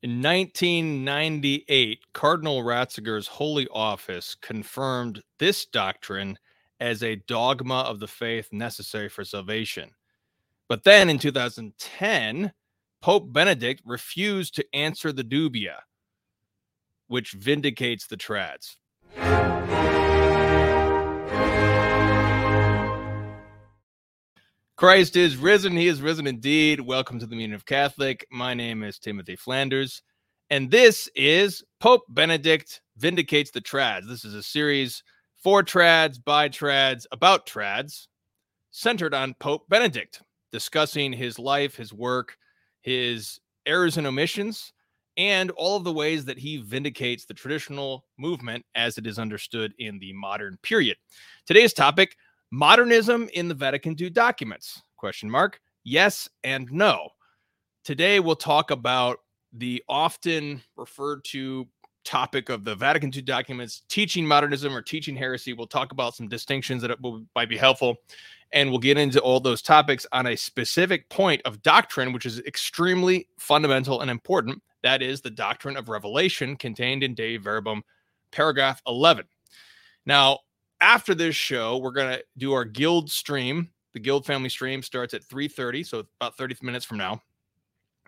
In 1998, Cardinal Ratzinger's Holy Office confirmed this doctrine as a dogma of the faith necessary for salvation. But then in 2010, Pope Benedict refused to answer the dubia, which vindicates the trads. Christ is risen. He is risen indeed. Welcome to the meaning of Catholic. My name is Timothy Flanders, and this is Pope Benedict Vindicates the Trads. This is a series for trads, by trads, about trads, centered on Pope Benedict, discussing his life, his work, his errors and omissions, and all of the ways that he vindicates the traditional movement as it is understood in the modern period. Today's topic Modernism in the Vatican II documents? Question mark. Yes and no. Today we'll talk about the often referred to topic of the Vatican II documents, teaching modernism or teaching heresy. We'll talk about some distinctions that will, might be helpful, and we'll get into all those topics on a specific point of doctrine, which is extremely fundamental and important. That is the doctrine of revelation contained in Dei Verbum, paragraph 11. Now, after this show, we're gonna do our guild stream. The guild family stream starts at 3:30, so about 30 minutes from now.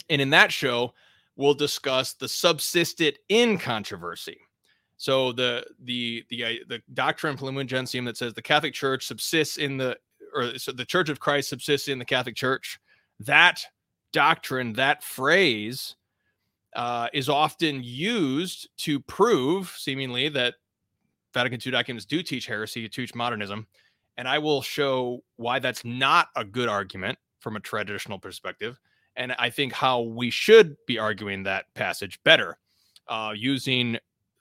And in that show, we'll discuss the subsisted in controversy. So the the the uh, the doctrine Lumen Gentium that says the Catholic Church subsists in the or so the Church of Christ subsists in the Catholic Church. That doctrine, that phrase, uh, is often used to prove, seemingly, that Vatican II documents do teach heresy, teach modernism. And I will show why that's not a good argument from a traditional perspective. And I think how we should be arguing that passage better uh, using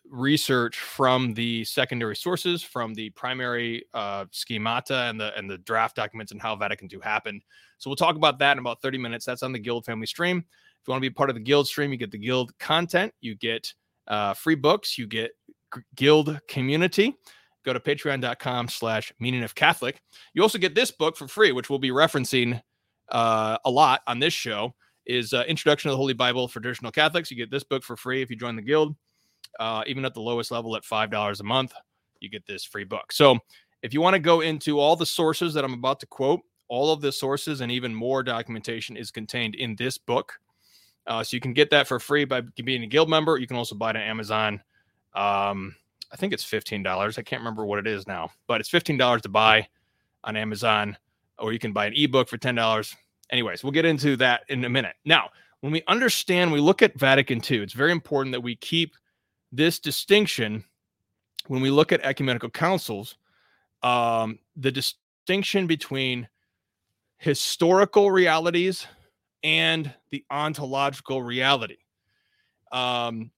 research from the secondary sources, from the primary uh, schemata and the and the draft documents and how Vatican II happened. So we'll talk about that in about 30 minutes. That's on the Guild Family Stream. If you want to be part of the Guild Stream, you get the Guild content, you get uh, free books, you get guild community. Go to patreon.com slash meaning of catholic. You also get this book for free which we'll be referencing uh, a lot on this show is uh, introduction to the holy bible for traditional catholics. You get this book for free if you join the guild uh, even at the lowest level at five dollars a month you get this free book. So if you want to go into all the sources that i'm about to quote all of the sources and even more documentation is contained in this book. Uh, so you can get that for free by being a guild member. You can also buy it on amazon um, I think it's fifteen dollars. I can't remember what it is now, but it's fifteen dollars to buy on Amazon, or you can buy an ebook for ten dollars. Anyways, we'll get into that in a minute. Now, when we understand, we look at Vatican II. It's very important that we keep this distinction when we look at ecumenical councils. Um, the distinction between historical realities and the ontological reality. Um,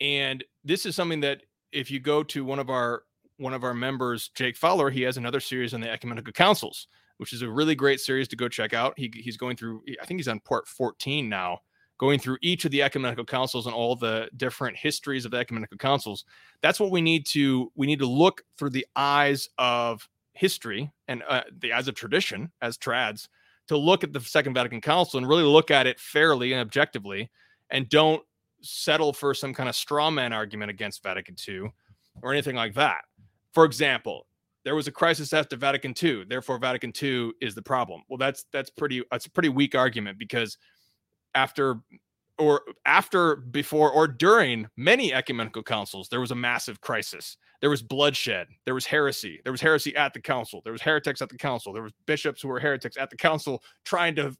and this is something that if you go to one of our one of our members, Jake Fowler, he has another series on the ecumenical councils, which is a really great series to go check out. He, he's going through, I think he's on part 14 now, going through each of the ecumenical councils and all the different histories of the ecumenical councils. That's what we need to we need to look through the eyes of history and uh, the eyes of tradition as trads to look at the Second Vatican Council and really look at it fairly and objectively, and don't settle for some kind of straw man argument against Vatican II or anything like that. For example, there was a crisis after Vatican II, therefore Vatican II is the problem. Well, that's that's pretty that's a pretty weak argument because after or after before or during many ecumenical councils there was a massive crisis. There was bloodshed. There was heresy. There was heresy at the council. There was heretics at the council. There was bishops who were heretics at the council trying to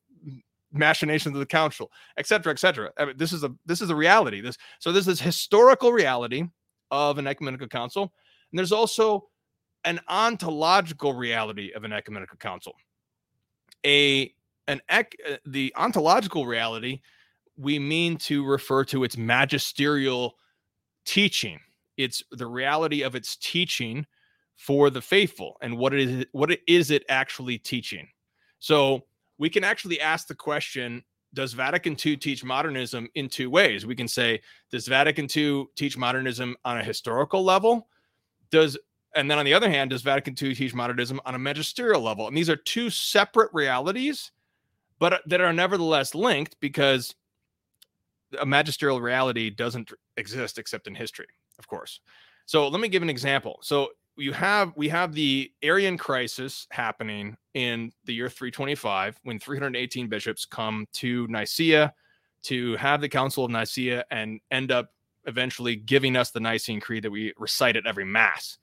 machinations of the council, et cetera, et cetera. I mean, this is a this is a reality. This so this is historical reality of an ecumenical council, and there's also an ontological reality of an ecumenical council. A an ec, uh, the ontological reality we mean to refer to its magisterial teaching. It's the reality of its teaching for the faithful and what it is what it is it actually teaching. So we can actually ask the question does Vatican II teach modernism in two ways? We can say, does Vatican II teach modernism on a historical level? Does and then on the other hand, does Vatican II teach modernism on a magisterial level? And these are two separate realities, but uh, that are nevertheless linked because a magisterial reality doesn't exist except in history, of course. So let me give an example. So you have we have the Arian crisis happening in the year 325 when 318 bishops come to Nicaea to have the Council of Nicaea and end up eventually giving us the Nicene Creed that we recite at every Mass.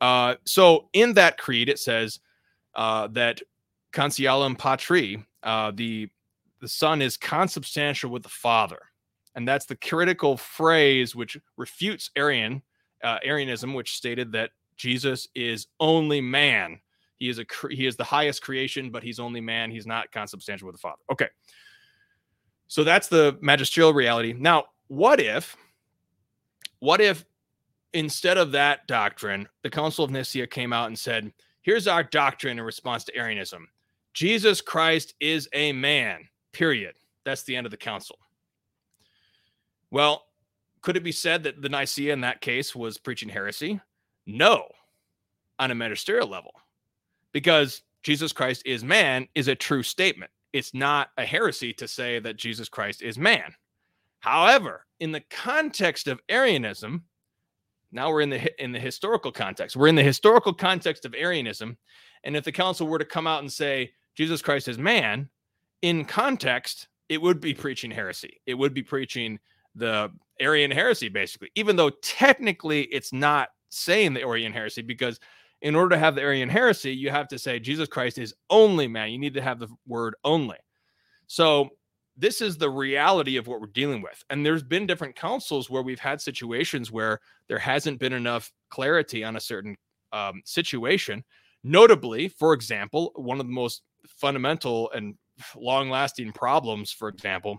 Uh, so in that creed, it says uh, that consubstantialem patri, uh, the the Son is consubstantial with the Father, and that's the critical phrase which refutes Arian uh, Arianism, which stated that Jesus is only man. He is a he is the highest creation, but he's only man. He's not consubstantial with the Father. Okay. So that's the magisterial reality. Now, what if what if instead of that doctrine, the Council of Nicaea came out and said, "Here's our doctrine in response to Arianism. Jesus Christ is a man." Period. That's the end of the council. Well, could it be said that the Nicaea in that case was preaching heresy? No, on a magisterial level, because Jesus Christ is man is a true statement. It's not a heresy to say that Jesus Christ is man. However, in the context of Arianism, now we're in the in the historical context. We're in the historical context of Arianism, and if the council were to come out and say Jesus Christ is man, in context, it would be preaching heresy. It would be preaching the Arian heresy, basically, even though technically it's not saying the Arian heresy because in order to have the Arian heresy, you have to say Jesus Christ is only man. You need to have the word only. So this is the reality of what we're dealing with. And there's been different councils where we've had situations where there hasn't been enough clarity on a certain um, situation. Notably, for example, one of the most fundamental and long lasting problems, for example,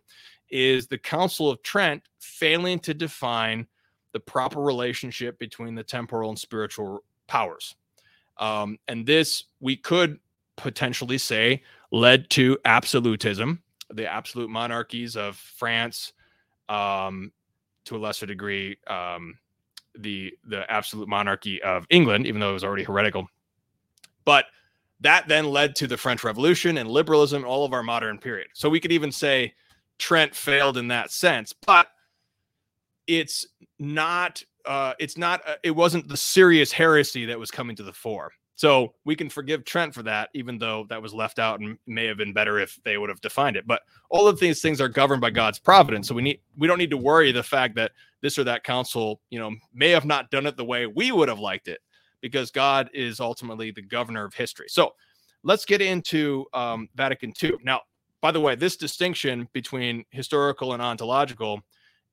is the Council of Trent failing to define the proper relationship between the temporal and spiritual powers. Um, and this we could potentially say led to absolutism, the absolute monarchies of France, um, to a lesser degree, um, the the absolute monarchy of England, even though it was already heretical. But that then led to the French Revolution and liberalism, all of our modern period. So we could even say Trent failed in that sense, but it's not. Uh, it's not. Uh, it wasn't the serious heresy that was coming to the fore. So we can forgive Trent for that, even though that was left out and may have been better if they would have defined it. But all of these things are governed by God's providence. So we need we don't need to worry the fact that this or that council, you know, may have not done it the way we would have liked it because God is ultimately the governor of history. So let's get into um, Vatican II. Now, by the way, this distinction between historical and ontological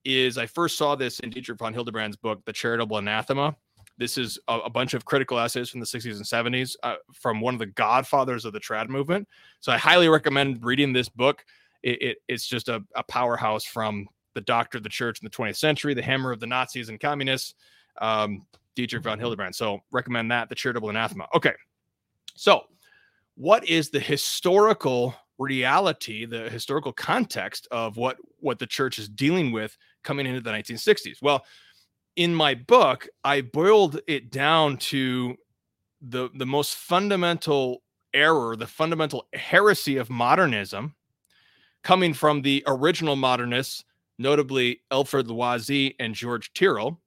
is I first saw this in Dietrich von Hildebrand's book, The Charitable Anathema. This is a, a bunch of critical essays from the 60s and 70s uh, from one of the godfathers of the trad movement. So I highly recommend reading this book. It, it, it's just a, a, powerhouse from the doctor of the church in the 20th century, the hammer of the Nazis and communists. Um, Dietrich von Hildebrand. So recommend that, the charitable anathema. Okay. So what is the historical reality, the historical context of what what the church is dealing with coming into the 1960s? Well, in my book, I boiled it down to the the most fundamental error, the fundamental heresy of modernism coming from the original modernists, notably Alfred Loisy and George Tyrrell,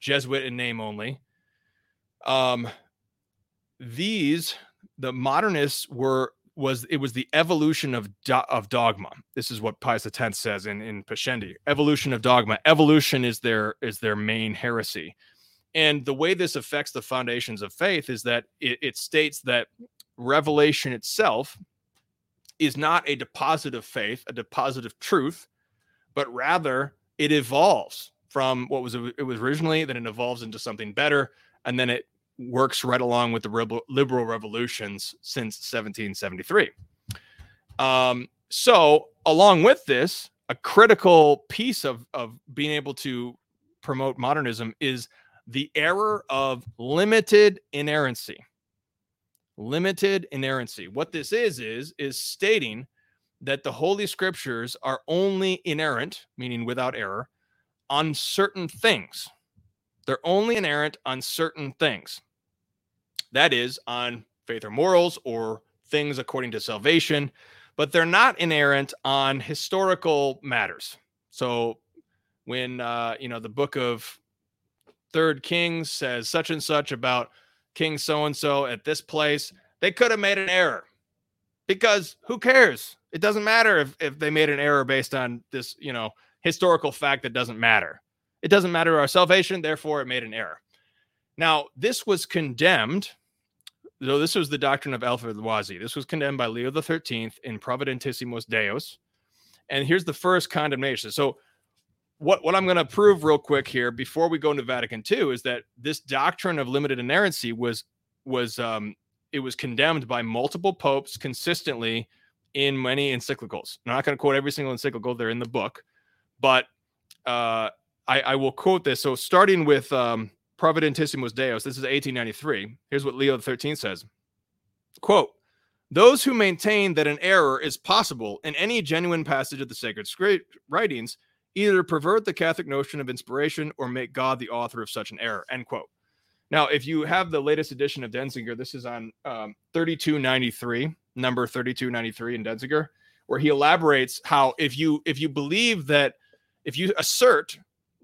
Jesuit in name only. Um, these the modernists were was it was the evolution of do, of dogma. This is what Pius X says in in Pascendi. Evolution of dogma. Evolution is their is their main heresy, and the way this affects the foundations of faith is that it, it states that revelation itself is not a deposit of faith, a deposit of truth, but rather it evolves from what was it was originally, then it evolves into something better, and then it works right along with the liberal revolutions since 1773. Um, so, along with this, a critical piece of of being able to promote modernism is the error of limited inerrancy. Limited inerrancy. What this is is is stating that the holy scriptures are only inerrant, meaning without error, on certain things. They're only inerrant on certain things. That is, on faith or morals or things according to salvation. but they're not inerrant on historical matters. So when uh, you know the book of Third Kings says such and such about King so and so at this place, they could have made an error because who cares? It doesn't matter if, if they made an error based on this, you know, historical fact that doesn't matter. It doesn't matter our salvation, therefore it made an error. Now, this was condemned. So this was the doctrine of Alfred Loisy. This was condemned by Leo XIII in Providentissimus Deus. And here's the first condemnation. So what, what I'm going to prove real quick here before we go into Vatican II is that this doctrine of limited inerrancy was was um, it was condemned by multiple popes consistently in many encyclicals. I'm not going to quote every single encyclical; they're in the book, but uh, I, I, will quote this. So, starting with um, Providentissimus Deus, this is 1893. Here's what Leo XIII says: "Quote: Those who maintain that an error is possible in any genuine passage of the sacred writings." Either pervert the Catholic notion of inspiration or make God the author of such an error. End quote. Now, if you have the latest edition of Denzinger, this is on um, 3293, number 3293 in Denzinger, where he elaborates how if you if you believe that if you assert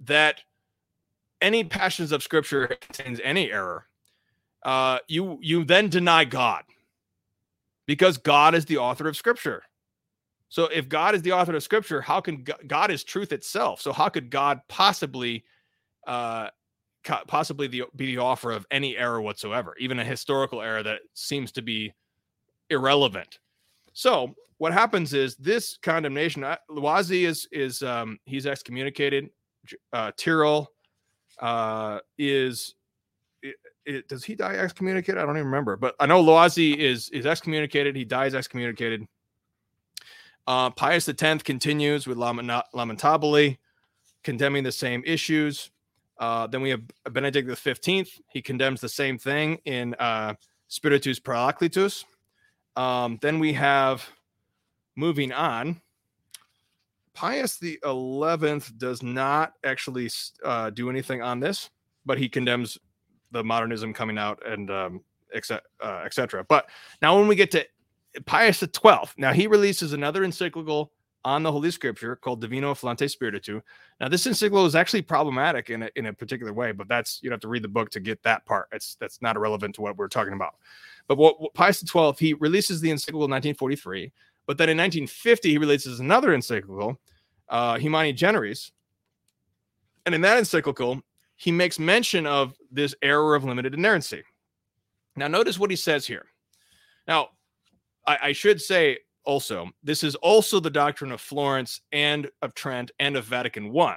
that any passions of Scripture contains any error, uh, you you then deny God because God is the author of Scripture. So if God is the author of Scripture, how can God, God is truth itself? So how could God possibly uh, possibly the, be the author of any error whatsoever, even a historical error that seems to be irrelevant. So what happens is this condemnation. Loisy is is um, he's excommunicated. Uh, Tyrrell uh, is. It, it, does he die excommunicated? I don't even remember, but I know Loisy is is excommunicated. He dies excommunicated. Uh, Pius X continues with Lamentabili, condemning the same issues. Uh, then we have Benedict Fifteenth. He condemns the same thing in uh, Spiritus Paracletus. Um, then we have moving on. Pius the Eleventh does not actually uh, do anything on this, but he condemns the modernism coming out and um, etc. Uh, et but now when we get to Pius the Twelfth, now he releases another encyclical on the Holy Scripture called Divino Afflante Spiritu. Now, this encyclical is actually problematic in a, in a particular way, but that's you have to read the book to get that part. It's that's not irrelevant to what we're talking about. But what, what Pius XII he releases the encyclical in 1943, but then in 1950 he releases another encyclical, uh, Humani Generis, and in that encyclical he makes mention of this error of limited inerrancy. Now, notice what he says here. Now, I, I should say also. This is also the doctrine of Florence and of Trent and of Vatican I.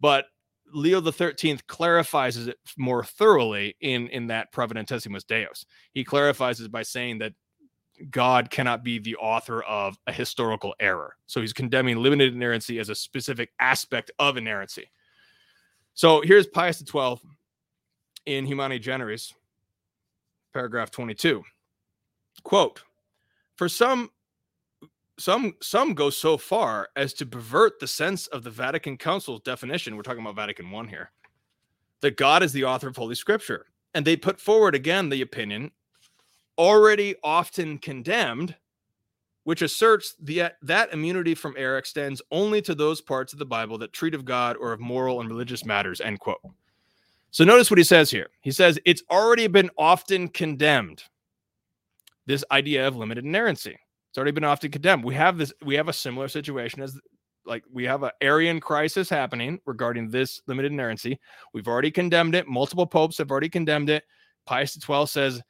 but Leo the Thirteenth clarifies it more thoroughly in in that Providentissimus Deus. He clarifies it by saying that God cannot be the author of a historical error. So he's condemning limited inerrancy as a specific aspect of inerrancy. So here's Pius XII in Humani Generis, paragraph 22. Quote, for some some some go so far as to pervert the sense of the Vatican Council's definition. We're talking about Vatican One here. That God is the author of Holy Scripture, and they put forward again the opinion, already often condemned, which asserts the, that immunity from error extends only to those parts of the Bible that treat of God or of moral and religious matters. End quote. So notice what he says here. He says it's already been often condemned. This idea of limited inerrancy. It's already been often condemned. We have this. We have a similar situation as like we have an Arian crisis happening regarding this limited inerrancy. We've already condemned it. Multiple popes have already condemned it. Pius XII says,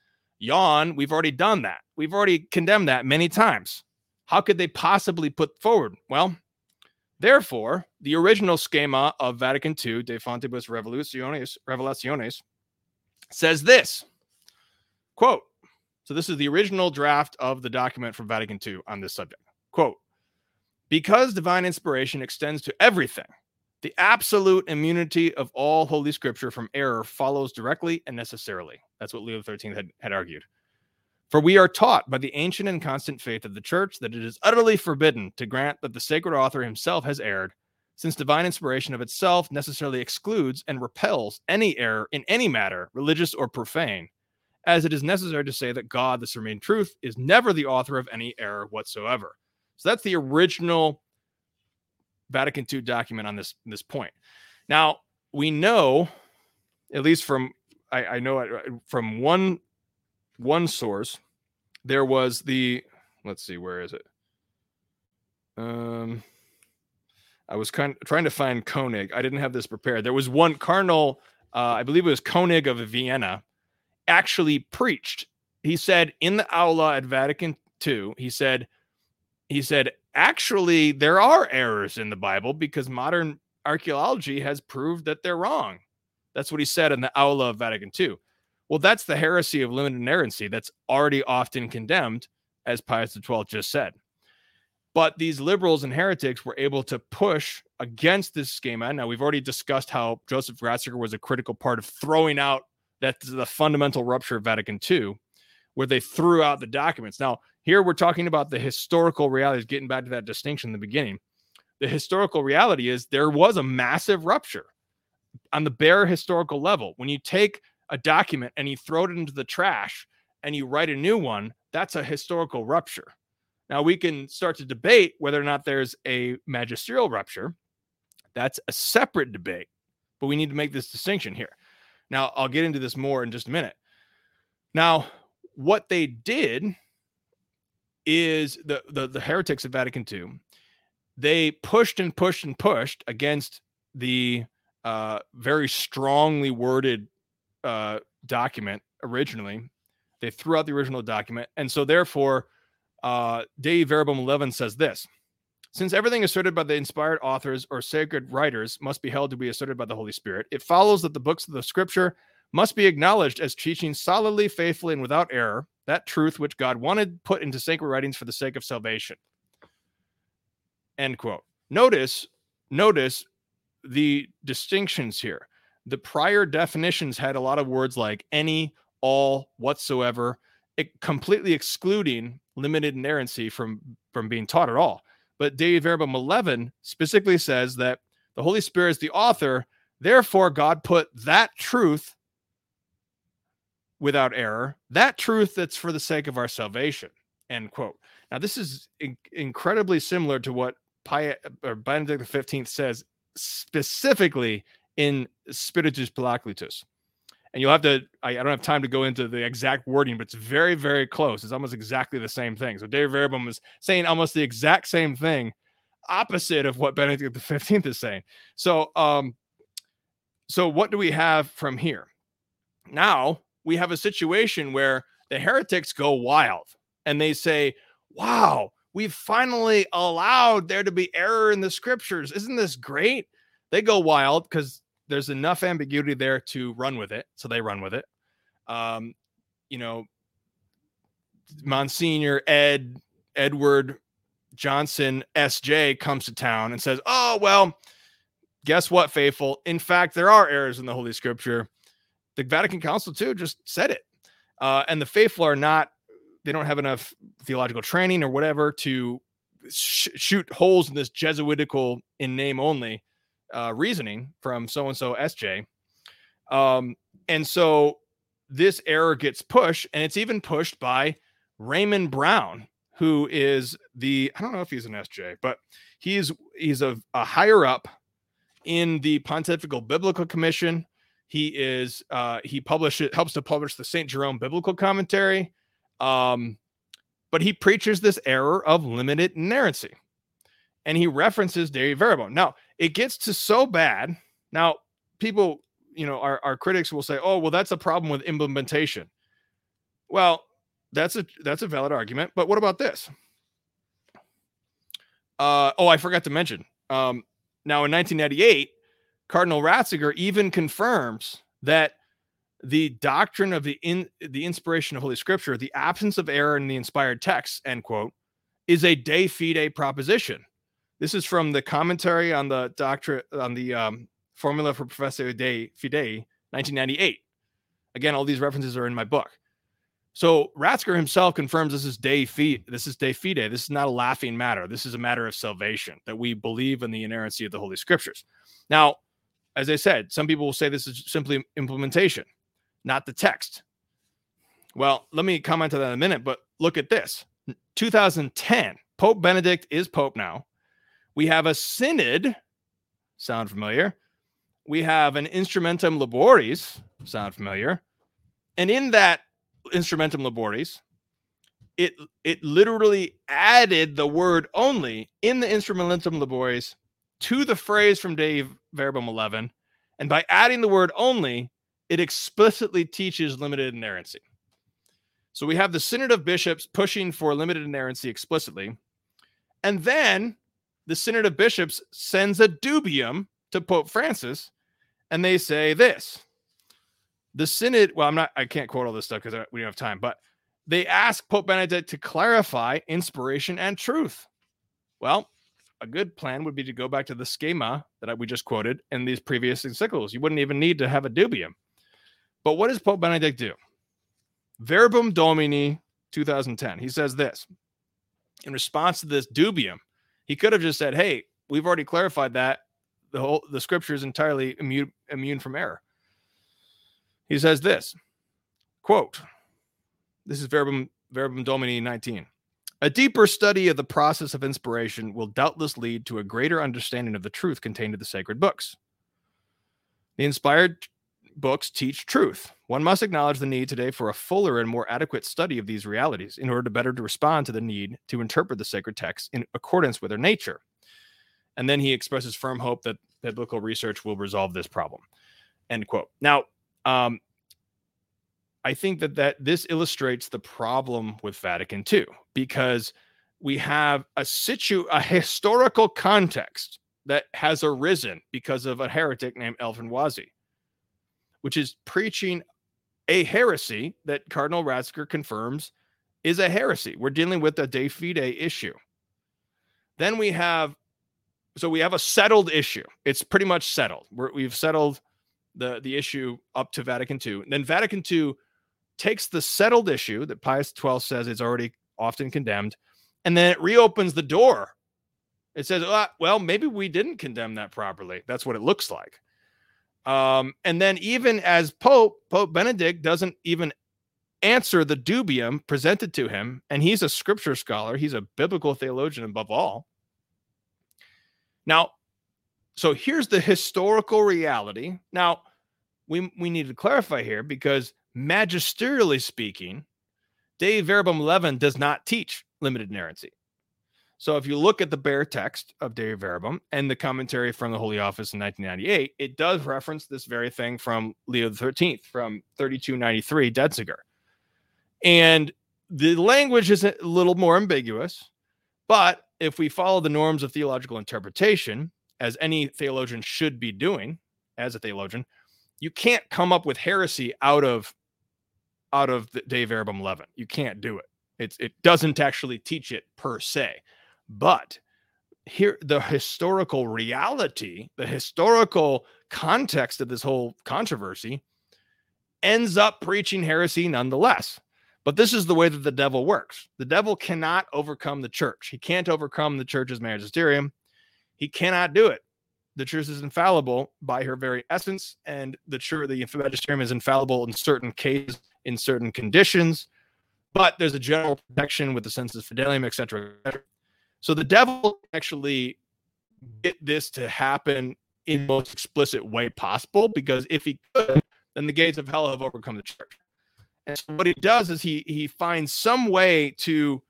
"Yawn." We've already done that. We've already condemned that many times. How could they possibly put forward? Well, therefore, the original schema of Vatican II, De Fontibus Revolutionis, Revelationes, says this quote so this is the original draft of the document from Vatican II on this subject. Quote, because divine inspiration extends to everything, the absolute immunity of all Holy Scripture from error follows directly and necessarily. That's what Leo XIII had, had argued. For we are taught by the ancient and constant faith of the Church that it is utterly forbidden to grant that the sacred author himself has erred, since divine inspiration of itself necessarily excludes and repels any error in any matter, religious or profane, as it is necessary to say that God, the supreme truth, is never the author of any error whatsoever. So that's the original Vatican II document on this this point. Now we know, at least from I, I know it from one one source, there was the let's see where is it. Um, I was kind of trying to find Koenig. I didn't have this prepared. There was one Cardinal, uh, I believe it was Koenig of Vienna, actually preached. He said in the aula at Vatican II, he said, he said, actually, there are errors in the Bible because modern archaeology has proved that they're wrong. That's what he said in the aula of Vatican II. Well, that's the heresy of limited inerrancy that's already often condemned, as Pius XII just said. But these liberals and heretics were able to push against this schema. Now, we've already discussed how Joseph Ratzinger was a critical part of throwing out that the fundamental rupture of Vatican II, where they threw out the documents. Now, here we're talking about the historical realities, getting back to that distinction in the beginning. The historical reality is there was a massive rupture on the bare historical level. When you take a document and you throw it into the trash and you write a new one, that's a historical rupture. Now we can start to debate whether or not there's a magisterial rupture. That's a separate debate, but we need to make this distinction here. Now I'll get into this more in just a minute. Now, what they did is the the, the heretics of Vatican II, they pushed and pushed and pushed against the uh, very strongly worded uh, document originally. They threw out the original document, and so therefore uh, Dei Verbum 11 says this Since everything asserted by the inspired authors or sacred writers must be held to be asserted by the Holy Spirit, it follows that the books of the scripture must be acknowledged as teaching solidly, faithfully, and without error that truth which God wanted put into sacred writings for the sake of salvation. End quote. Notice, notice the distinctions here. The prior definitions had a lot of words like any, all, whatsoever, it completely excluding limited inerrancy from from being taught at all. But Dei Verbum 11 specifically says that the Holy Spirit is the author. Therefore, God put that truth without error, that truth that's for the sake of our salvation. End quote. Now, this is in- incredibly similar to what Pi- or Benedict XV says specifically in Spiritus Paracletus and you'll have to I, I, don't have time to go into the exact wording but it's very very close. It's almost exactly the same thing. So Dei Verbum is saying almost the exact same thing opposite of what benedict the 15th is saying. So um so what do we have from here? Now we have a situation where the heretics go wild and they say wow we've finally allowed there to be error in the scriptures isn't this great they go wild because there's enough ambiguity there to run with it, so they run with it. Um, you know, Monsignor Ed Edward Johnson SJ comes to town and says, "Oh well, guess what, faithful? In fact, there are errors in the Holy Scripture. The Vatican Council too just said it, uh, and the faithful are not. They don't have enough theological training or whatever to sh- shoot holes in this Jesuitical in name only uh, reasoning from so and so SJ. Um, and so this error gets pushed, and it's even pushed by Raymond Brown, who is the I don't know if he's an SJ, but he's he's a, a higher up in the Pontifical Biblical Commission. He is uh, he publishes it, helps to publish the Saint Jerome Biblical Commentary, um, but he preaches this error of limited inerrancy and he references Dei Verbum. Now, it gets to so bad. Now, people, you know, our, our critics will say, oh, well, that's a problem with implementation. Well, that's a that's a valid argument. But what about this? Uh, oh, I forgot to mention. Um, now, in 1998, Cardinal Ratzinger even confirms that the doctrine of the in the inspiration of Holy Scripture, the absence of error in the inspired text, end quote, is a de fide proposition. This is from the commentary on the doctrine on the um, formula for Professio Fidei, 1998. Again, all these references are in my book. So Ratzinger himself confirms this is de fide. This is de fide. This is not a laughing matter. This is a matter of salvation that we believe in the inerrancy of the Holy Scriptures. Now, as I said, some people will say this is simply implementation, not the text. Well, let me comment on that in a minute. But look at this: 2010, Pope Benedict is Pope now. We have a synod. Sound familiar? We have an instrumentum laboris. Sound familiar? And in that instrumentum laboris, it it literally added the word only in the instrumentum laboris to the phrase from Dei Verbum 11. And by adding the word only, it explicitly teaches limited inerrancy. So we have the Synod of Bishops pushing for limited inerrancy explicitly. And then the Synod of Bishops sends a dubium to Pope Francis, and they say this. The Synod, well, I'm not, I can't quote all this stuff because we don't have time, but they ask Pope Benedict to clarify inspiration and truth. Well, a good plan would be to go back to the schema that we just quoted in these previous encyclicals. You wouldn't even need to have a dubium. But what does Pope Benedict do? Verbum Domini 2010. He says this in response to this dubium. He could have just said, "Hey, we've already clarified that the whole the scripture is entirely immune immune from error." He says this quote, this is Verbum Verbum Domini 19. A deeper study of the process of inspiration will doubtless lead to a greater understanding of the truth contained in the sacred books. The inspired books teach truth. One must acknowledge the need today for a fuller and more adequate study of these realities in order to better to respond to the need to interpret the sacred texts in accordance with their nature. And then he expresses firm hope that biblical research will resolve this problem. End quote. Now, um, I think that that this illustrates the problem with Vatican II because we have a situ a historical context that has arisen because of a heretic named Alfred Loisy, which is preaching a heresy that Cardinal Ratzinger confirms is a heresy. We're dealing with a de fide issue. Then we have, so we have a settled issue. It's pretty much settled. we have settled the the issue up to Vatican II. And then Vatican II takes the settled issue that Pius XII says is already often condemned, and then it reopens the door. It says, ah, well, maybe we didn't condemn that properly. That's what it looks like. Um, and then even as Pope, Pope Benedict doesn't even answer the dubium presented to him, and he's a scripture scholar, he's a biblical theologian above all. Now, so here's the historical reality. Now, we we need to clarify here because magisterially speaking, Dei Verbum 11 does not teach limited inerrancy. So if you look at the bare text of Dei Verbum and the commentary from the Holy Office in 1998, it does reference this very thing from Leo XIII from 3293 Denzinger. And the language is a little more ambiguous, but if we follow the norms of theological interpretation, as any theologian should be doing as a theologian, you can't come up with heresy out of out of the Dei Verbum 11. You can't do it. It's it doesn't actually teach it per se. But here the historical reality, the historical context of this whole controversy ends up preaching heresy nonetheless. But this is the way that the devil works. The devil cannot overcome the church. He can't overcome the church's magisterium. He cannot do it. The church is infallible by her very essence, and the church, the magisterium is infallible in certain cases in certain conditions, but there's a general protection with the sensus fidelium, etc. So the devil actually get this to happen in the most explicit way possible because if he could, then the gates of hell have overcome the church. And so what he does is he he finds some way to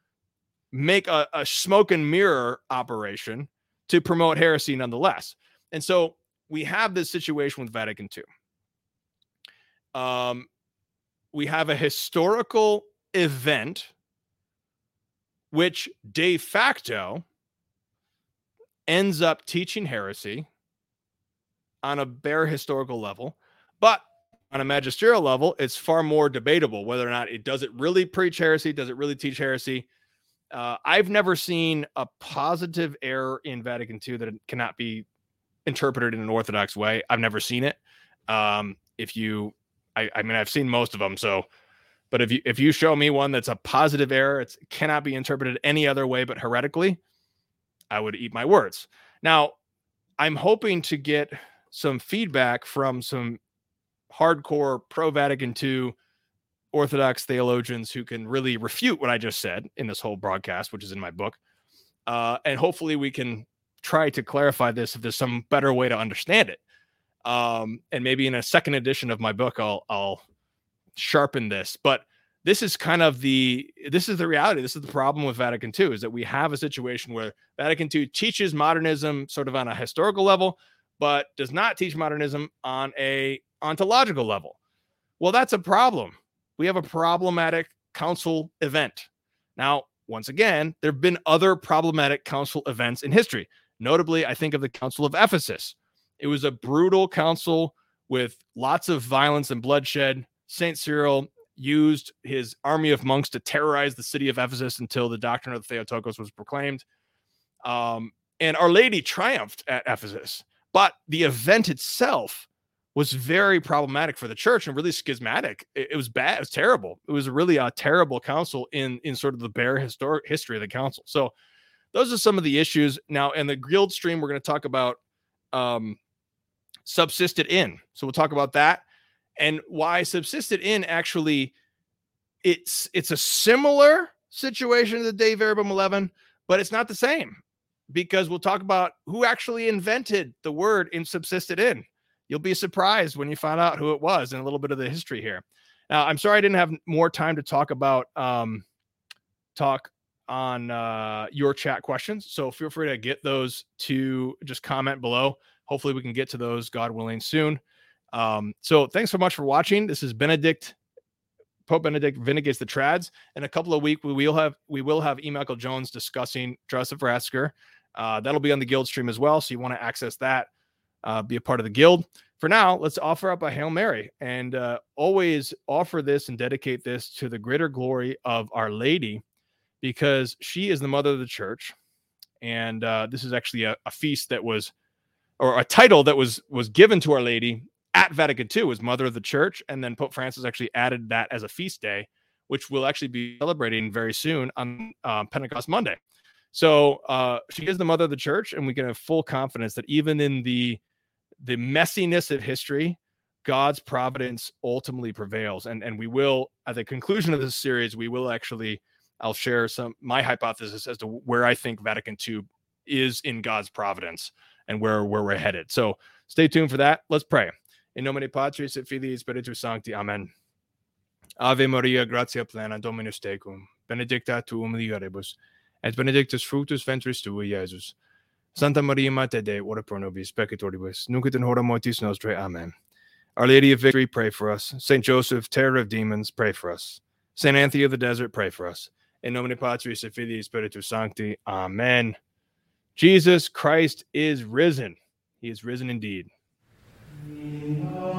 make a, a smoke and mirror operation to promote heresy nonetheless. And so we have this situation with Vatican II. Um, we have a historical event which de facto ends up teaching heresy on a bare historical level, but on a magisterial level, it's far more debatable whether or not it does it really preach heresy, does it really teach heresy. Uh, I've never seen a positive error in Vatican II that cannot be interpreted in an orthodox way. I've never seen it. Um, if you I, I mean, I've seen most of them. So, but if you if you show me one that's a positive error, it cannot be interpreted any other way but heretically, I would eat my words. Now, I'm hoping to get some feedback from some hardcore pro Vatican II Orthodox theologians who can really refute what I just said in this whole broadcast, which is in my book. uh, and hopefully we can try to clarify this if there's some better way to understand it. Um, and maybe in a second edition of my book, I'll I'll sharpen this. But this is kind of the this is the reality. This is the problem with Vatican II is that we have a situation where Vatican II teaches modernism sort of on a historical level, but does not teach modernism on a ontological level. Well, that's a problem. We have a problematic council event. Now, once again, there have been other problematic council events in history. Notably, I think of the Council of Ephesus. It was a brutal council with lots of violence and bloodshed. Saint Cyril used his army of monks to terrorize the city of Ephesus until the doctrine of the Theotokos was proclaimed. Um, and Our Lady triumphed at Ephesus. But the event itself was very problematic for the church and really schismatic. It, it, was bad. It was terrible. It was really a terrible council in in sort of the bare historic history of the council. So those are some of the issues. Now, in the guild stream, we're going to talk about um, subsisted in. So we'll talk about that and why subsisted in actually it's it's a similar situation to the Dei Verbum 11, but it's not the same because we'll talk about who actually invented the word in subsisted in. You'll be surprised when you find out who it was and a little bit of the history here. Now, I'm sorry I didn't have more time to talk about um, talk on uh, your chat questions. So feel free to get those to just comment below. Hopefully, we can get to those, God willing, soon. Um, so thanks so much for watching. This is Benedict Pope Benedict vindicates the trads. In a couple of weeks, we will have we will have E. Michael Jones discussing Joseph Ratzinger. Uh, that'll be on the guild stream as well. So you want to access that, uh, be a part of the guild. For now, let's offer up a Hail Mary and uh, always offer this and dedicate this to the greater glory of Our Lady because she is the mother of the church. And uh, this is actually a, a feast that was, or a title that was was given to Our Lady at Vatican II as Mother of the Church, and then Pope Francis actually added that as a feast day, which we'll actually be celebrating very soon on uh, Pentecost Monday. So uh, she is the Mother of the Church, and we can have full confidence that even in the the messiness of history, God's providence ultimately prevails, and and we will at the conclusion of this series, we will actually I'll share some my hypothesis as to where I think Vatican II is in God's providence and where where we're headed. So stay tuned for that. Let's pray. In nomine Patris et Filii Spiritus Sancti. Amen. Ave Maria, gratia plena, Dominus tecum, benedicta tu mulieribus, et benedictus fructus ventris tui, Iesus. Santa Maria Mater Dei, ora pro nobis peccatoribus, nunc et in hora mortis nostrae. Amen. Our Lady of Victory, pray for us. Saint Joseph, terror of demons, pray for us. Saint Anthony of the Desert, pray for us. In nomine Patris et Filii Spiritus Sancti. Amen. Jesus Christ is risen. He is risen indeed. Amen.